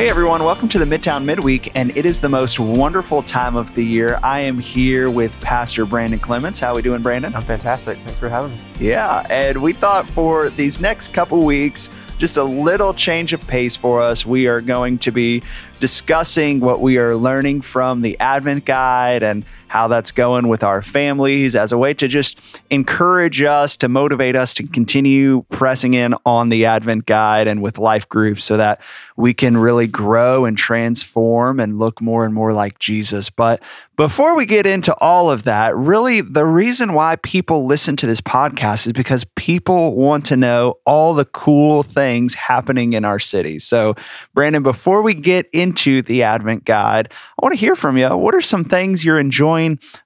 Hey everyone, welcome to the Midtown Midweek, and it is the most wonderful time of the year. I am here with Pastor Brandon Clements. How are we doing, Brandon? I'm fantastic. Thanks for having me. Yeah, and we thought for these next couple weeks, just a little change of pace for us. We are going to be discussing what we are learning from the Advent Guide and how that's going with our families as a way to just encourage us, to motivate us to continue pressing in on the Advent Guide and with life groups so that we can really grow and transform and look more and more like Jesus. But before we get into all of that, really the reason why people listen to this podcast is because people want to know all the cool things happening in our city. So, Brandon, before we get into the Advent Guide, I want to hear from you. What are some things you're enjoying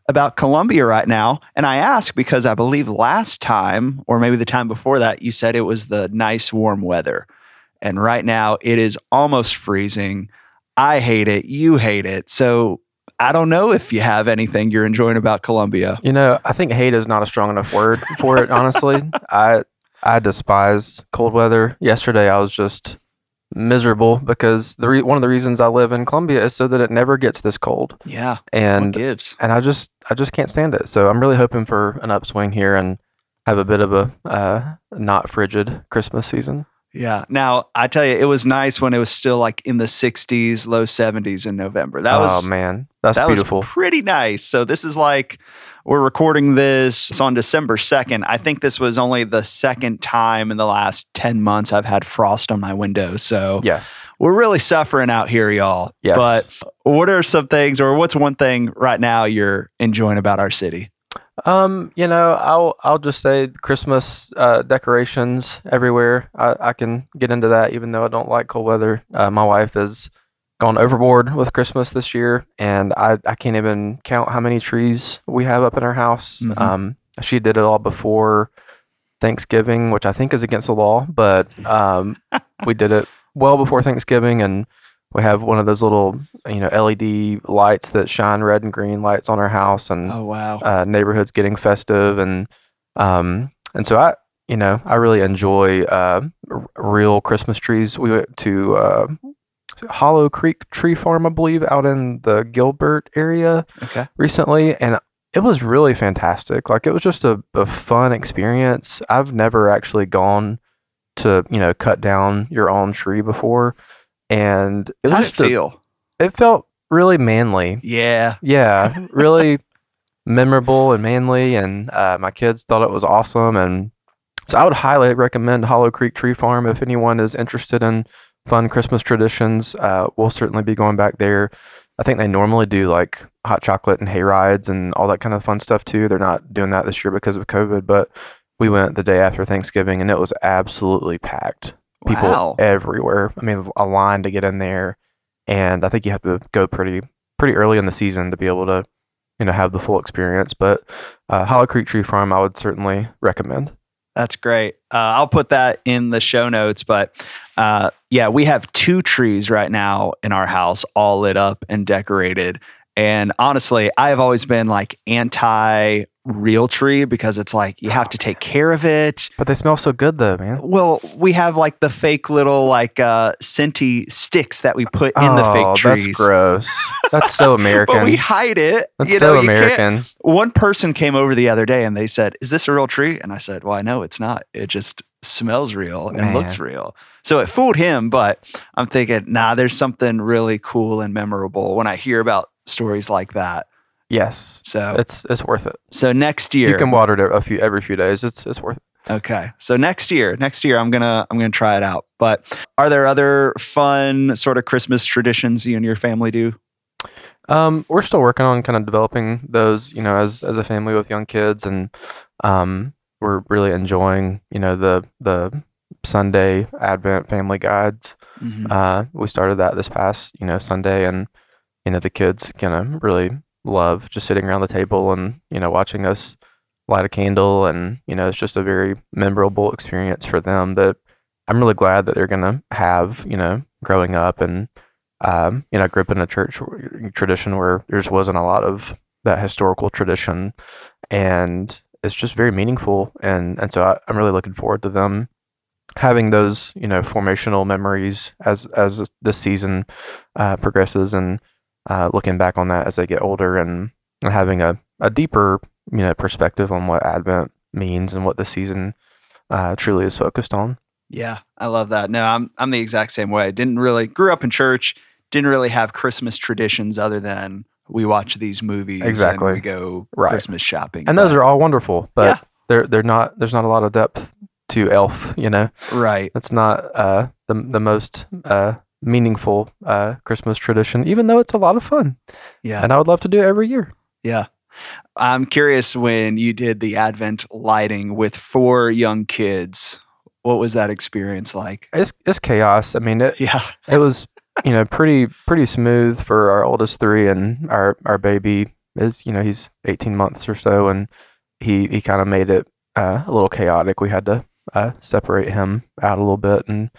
about Columbia right now? And I ask because I believe last time, or maybe the time before that, you said it was the nice warm weather. And right now it is almost freezing. I hate it. You hate it. So I don't know if you have anything you're enjoying about Columbia. You know, I think hate is not a strong enough word for it, honestly. I I despise cold weather. Yesterday I was just miserable because the re- one of the reasons I live in Columbia is so that it never gets this cold. Yeah. And gives? and I just I just can't stand it. So I'm really hoping for an upswing here and have a bit of a uh, not frigid Christmas season. Yeah. Now I tell you, it was nice when it was still like in the 60s, low 70s in November. That was oh was man, that's that beautiful. was pretty nice. So this is like we're recording this it's on December 2nd. I think this was only the second time in the last 10 months I've had frost on my window. So yes. we're really suffering out here, y'all. Yes. But what are some things, or what's one thing right now you're enjoying about our city? Um, you know, I'll I'll just say Christmas uh, decorations everywhere. I, I can get into that, even though I don't like cold weather. Uh, my wife has gone overboard with Christmas this year, and I I can't even count how many trees we have up in our house. Mhm. Um, she did it all before Thanksgiving, which I think is against the law, but um, we did it well before Thanksgiving, and we have one of those little you know LED lights that shine red and green lights on our house, and Oh, wow. uh, neighborhoods getting festive and um and so I you know I really enjoy uh, r- real Christmas trees. We went to uh, Hollow Creek Tree Farm, I believe, out in the Gilbert area okay. recently, and it was really fantastic. Like it was just a, a fun experience. I've never actually gone to you know cut down your own tree before, and it was How'd it just a- it felt really manly. yeah. Yeah, really memorable and manly, and uh, my kids thought it was awesome. And so I would highly recommend Hollow Creek Tree Farm if anyone is interested in fun Christmas traditions. Uh, we'll certainly be going back there. I think they normally do like hot chocolate and hay rides and all that kind of fun stuff too. They're not doing that this year because of COVID, but we went the day after Thanksgiving and it was absolutely packed people Wow. everywhere. I mean, a line to get in there, and I think you have to go pretty pretty early in the season to be able to, you know, have the full experience. But uh, Hollow Creek Tree Farm, I would certainly recommend. That's great. Uh, I'll put that in the show notes. But uh, yeah, we have two trees right now in our house, all lit up and decorated. And honestly, I have always been like anti real tree because it's like you have to take care of it. But they smell so good, though, man. Well, we have like the fake little like uh scenty sticks that we put in the Oh, fake trees. That's gross. That's so American. But we hide it. that's you so know, you can't- American. one person came over the other day and they said, "Is this a real tree?" And I said, "Well, I know it's not. It just smells real and looks real." So it fooled him, but I'm thinking, "Nah, there's something really cool and memorable when I hear about stories like that." Yes, So, it's it's worth it. so next year, You can water it a few every few days. It's it's worth it. okay. So next year, next year, I'm gonna I'm gonna try it out. But are there other fun sort of Christmas traditions you and your family do? Um, we're still working on kind of developing those, you know, as as a family with young kids, and um, we're really enjoying, you know, the the Sunday Advent family guides. Mhm. Uh, we started that this past, you know, Sunday, and you know, the kids kind of really love just sitting around the table and you know watching us light a candle, and you know, it's just a very memorable experience for them that I'm really glad that they're gonna have, you know, growing up and um, you know, I grew up in a church tradition where there just wasn't a lot of that historical tradition, and it's just very meaningful. And and so I, I'm really looking forward to them having those you know formational memories as as the season uh, progresses and uh, looking back on that as they get older and, and having a, a deeper you know perspective on what Advent means and what the season uh, truly is focused on. Yeah, I love that. No, I'm I'm the exact same way. Didn't really grew up in church. Didn't really have Christmas traditions other than we watch these movies Exactly. and we go Right. Christmas shopping. And those are all wonderful, but Yeah. they're they're not. There's not a lot of depth to Elf. You know, right. it's not uh, the the most uh, meaningful uh, Christmas tradition, even though it's a lot of fun, Yeah. and I would love to do it every year. Yeah. I'm curious when you did the Advent lighting with four young kids, what was that experience like? It's it's chaos. I mean, it Yeah. it was you know pretty pretty smooth for our oldest three, and our our baby is you know he's 18 months or so, and he he kind of made it uh, a little chaotic. We had to uh, separate him out a little bit and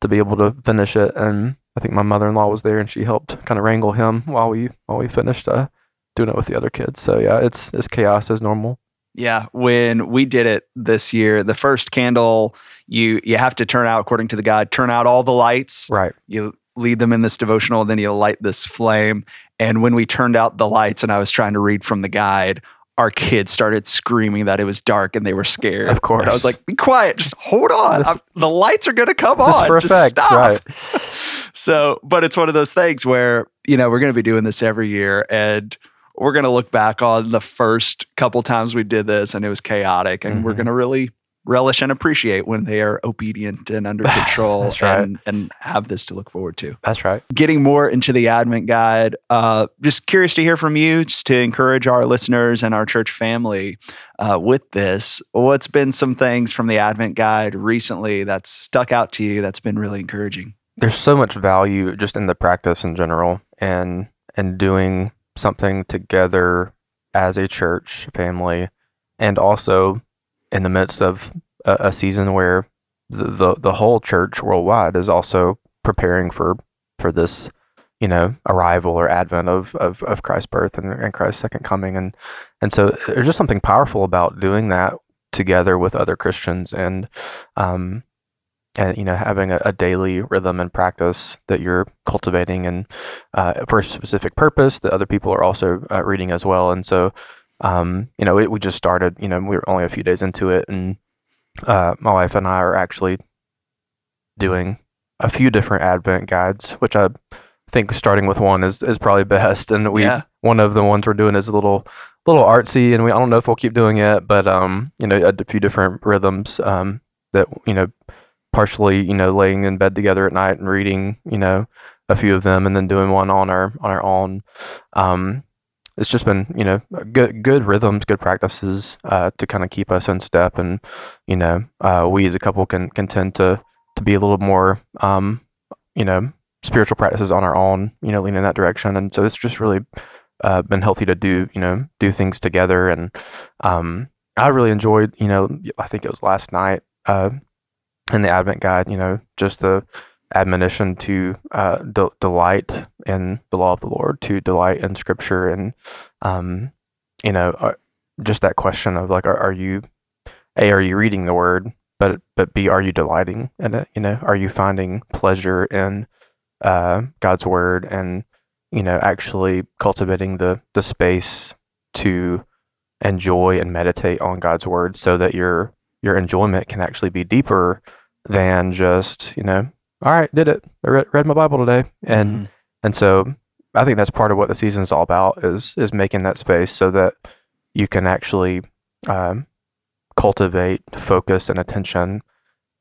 to be able to finish it. And I think my mother in law was there, and she helped kind of wrangle him while we while we finished uh, doing it with the other kids. So yeah, it's it's chaos as normal. Yeah, when we did it this year, the first candle you you have to turn out according to the guide, turn out all the lights. Right. You lead them in this devotional, and then you light this flame. And when we turned out the lights and I was trying to read from the guide, our kids started screaming that it was dark and they were scared. Of course. And I was like, be quiet, just hold on. This- the lights are going to come on. just stop. right. so, but it's one of those things where, you know, we're going to be doing this every year and we're going to look back on the first couple times we did this and it was chaotic and we're Mhm. going to really relish and appreciate when they are obedient and under control right. and, and have this to look forward to. That's right. Getting more into the Advent guide, uh, just curious to hear from you, just to encourage our listeners and our church family uh, with this. What's been some things from the Advent guide recently that's stuck out to you that's been really encouraging? there's so much value just in the practice in general and and doing something together as a church family and also in the midst of a, a season where the, the the whole church worldwide is also preparing for for this you know arrival or advent of of, of Christ's birth and, and Christ's second coming. And and so there's just something powerful about doing that together with other Christians and um and you know having a, a daily rhythm and practice that you're cultivating and uh, for a specific purpose that other people are also uh, reading as well. And so um, you know it, we just started you know we were only a few days into it and uh, my wife and i are actually doing a few different advent guides which i think starting with one is, is probably best and we Yeah. one of the ones we're doing is a little little artsy and we i don't know if we'll keep doing it but um you know a few different rhythms um that you know partially, you know, laying in bed together at night and reading, you know, a few of them, and then doing one on our on our own. Um, it's just been, you know, good good rhythms, good practices uh, to kind of keep us in step, and you know, uh, we as a couple can can tend to to be a little more, um, you know, spiritual practices on our own, you know, lean in that direction, and so it's just really uh, been healthy to do, you know, do things together, and um, I really enjoyed, you know, I think it was last night. Uh, in the Advent guide, you know, just the admonition to uh, de- delight in the law of the Lord, to delight in Scripture, and um, you know, uh, just that question of like, are, are you a are you reading the Word, but but b are you delighting in it? You know, are you finding pleasure in uh, God's Word, and you know, actually cultivating the the space to enjoy and meditate on God's Word, so that your your enjoyment can actually be deeper than just you know all right did it i read, read my bible today and Mhm. and so i think that's part of what the season is all about is is making that space so that you can actually um, cultivate focus and attention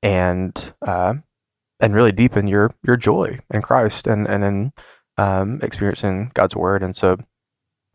and uh, and really deepen your your joy in christ and and in um, experiencing god's word and so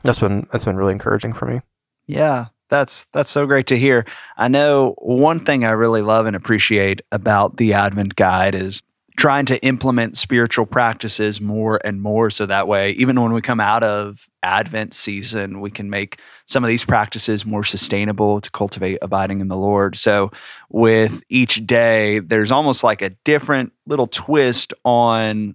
that's been that's been really encouraging for me Yeah, that's that's so great to hear. I know one thing I really love and appreciate about the Advent Guide is trying to implement spiritual practices more and more so that way even when we come out of Advent season, we can make some of these practices more sustainable to cultivate abiding in the Lord. So with each day, there's almost like a different little twist on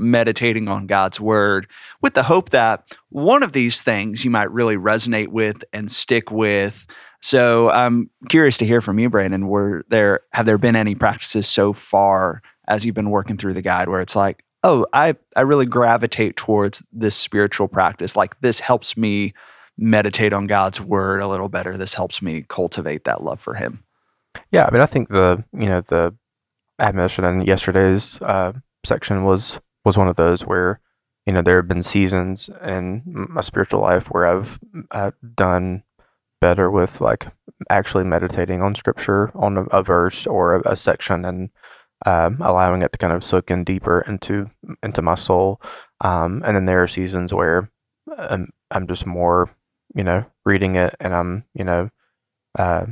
meditating on God's word with the hope that one of these things you might really resonate with and stick with So I'm curious to hear from you, Brandon. Were there have there been any practices so far as you've been working through the guide where it's like, oh, I I really gravitate towards this spiritual practice. Like this helps me meditate on God's word a little better. This helps me cultivate that love for Him. Yeah, I mean, I think the you know the admission in yesterday's uh, section was was one of those where you know there have been seasons in my spiritual life where I've done better with like actually meditating on scripture on a, a verse or a, a section and um, allowing it to kind of soak in deeper into into my soul. Um, and then there are seasons where I'm, I'm just more, you know, reading it and I'm, you know, uh,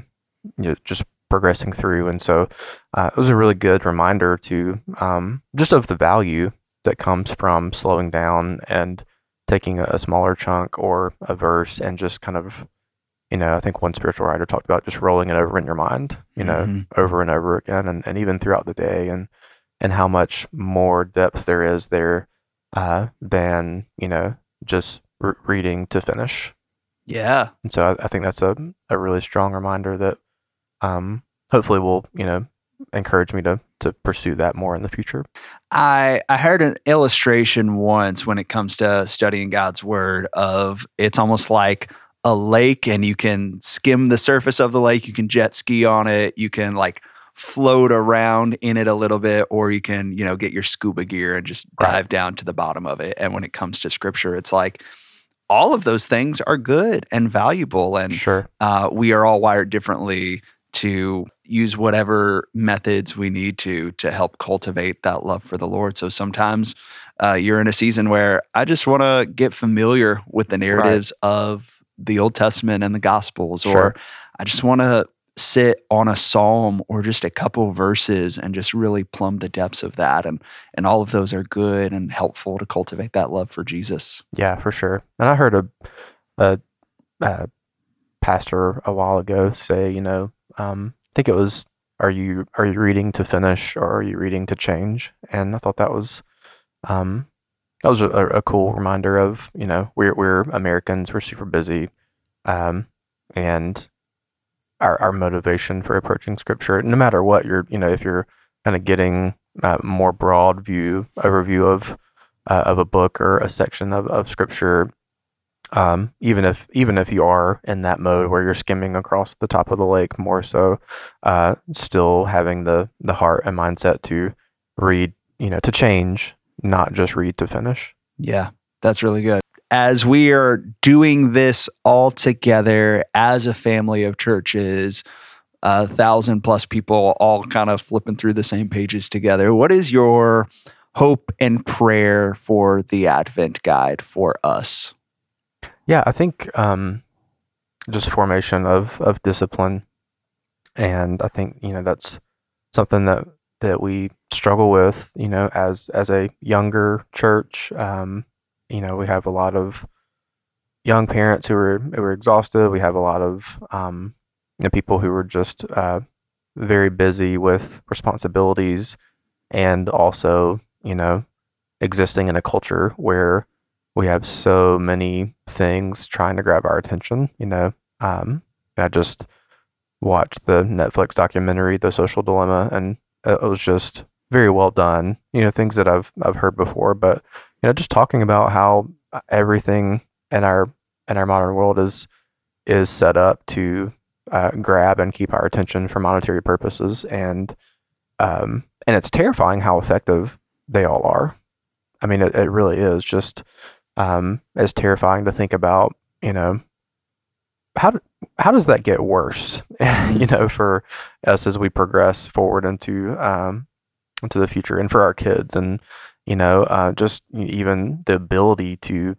you know, just progressing through. And so uh, it was a really good reminder to um, just of the value that comes from slowing down and taking a, a smaller chunk or a verse and just kind of you know, I think one spiritual writer talked about just rolling it over in your mind, you know, mm-hmm. over and over again, and, and even throughout the day, and and how much more depth there is there uh, than you know just re- reading to finish. Yeah, and so I, I, think that's a a really strong reminder that um, hopefully will you know encourage me to to pursue that more in the future. I I heard an illustration once when it comes to studying God's word of it's almost like a lake and you can skim the surface of the lake. You can jet ski on it. You can like float around in it a little bit, or you can, you know, get your scuba gear and just dive down to the bottom of it. And when it comes to scripture, it's like all of those things are good and valuable. And sure. uh, we are all wired differently to use whatever methods we need to to help cultivate that love for the Lord. So sometimes uh, you're in a season where I just want to get familiar with the narratives right. of the Old Testament and the Gospels, sure. or I just want to sit on a psalm or just a couple verses and just really plumb the depths of that and and all of those are good and helpful to cultivate that love for Jesus. Yeah, for sure. And I heard a a, a pastor a while ago say, you know, um, I think it was are you are you reading to finish or are you reading to change? And I thought that was um, that was a, a, cool reminder of you know we're we're Americans we're super busy, um, and our our motivation for approaching scripture no matter what you're you know if you're kind of getting a more broad view overview of uh, of a book or a section of, of scripture um, even if even if you are in that mode where you're skimming across the top of the lake more so uh, still having the the heart and mindset to read you know to change not just read to finish. Yeah, that's really good. As we are doing this all together as a family of churches, a thousand plus people all kind of flipping through the same pages together, what is your hope and prayer for the Advent guide for us? Yeah, I think um, just formation of of discipline, and I think you know that's something that that we struggle with, you know, as as a younger church. Um, you know, we have a lot of young parents who are who are exhausted. We have a lot of um, you know, people who are just uh, very busy with responsibilities, and also, you know, existing in a culture where we have so many things trying to grab our attention. You know, um, I just watched the Netflix documentary, The Social Dilemma, and it was just very well done. You know, things that I've I've heard before, but you know, just talking about how everything in our in our modern world is is set up to uh, grab and keep our attention for monetary purposes, and um, and it's terrifying how effective they all are. I mean, it, it really is just um, terrifying to think about. You know, how do, how does that get worse? you know, for us as we progress forward into um, into the future, and for our kids, and you know, uh, just even the ability to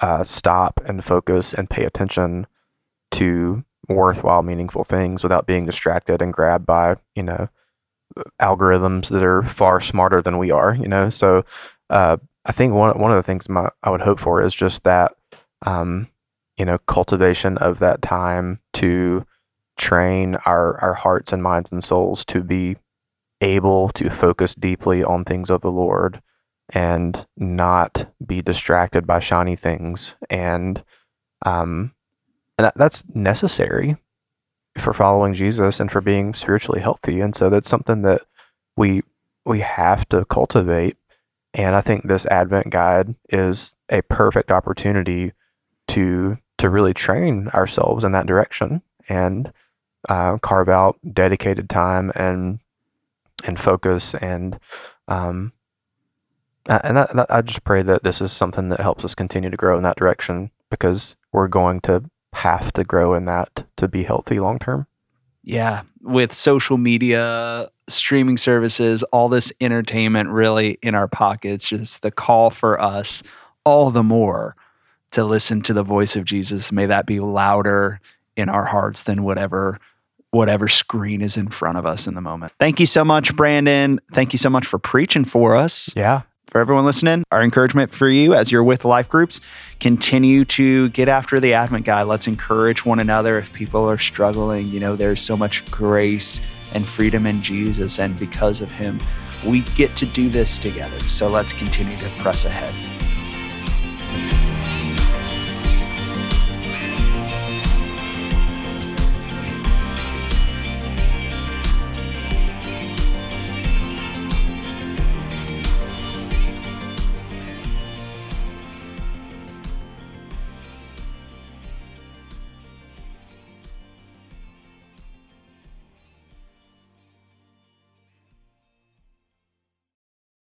uh, stop and focus and pay attention to worthwhile, meaningful things without being distracted and grabbed by you know algorithms that are far smarter than we are. You know, so uh, I think one one of the things my, I would hope for is just that. Um, you know cultivation of that time to train our our hearts and minds and souls to be able to focus deeply on things of the Lord and not be distracted by shiny things and um and that, that's necessary for following Jesus and for being spiritually healthy. And so that's something that we we have to cultivate. And I think this Advent guide is a perfect opportunity to to really train ourselves in that direction and uh, carve out dedicated time and and focus and um, and that, that, I just pray that this is something that helps us continue to grow in that direction because we're going to have to grow in that to be healthy long term. Yeah, with social media, streaming services, all this entertainment really in our pockets, just the call for us all the more to listen to the voice of Jesus. May that be louder in our hearts than whatever whatever screen is in front of us in the moment. Thank you so much, Brandon. Thank you so much for preaching for us. Yeah. For everyone listening, our encouragement for you as you're with life groups, continue to get after the Advent guide. Let's encourage one another if people are struggling. You know, there's so much grace and freedom in Jesus, and because of him, we get to do this together. So let's continue to press ahead.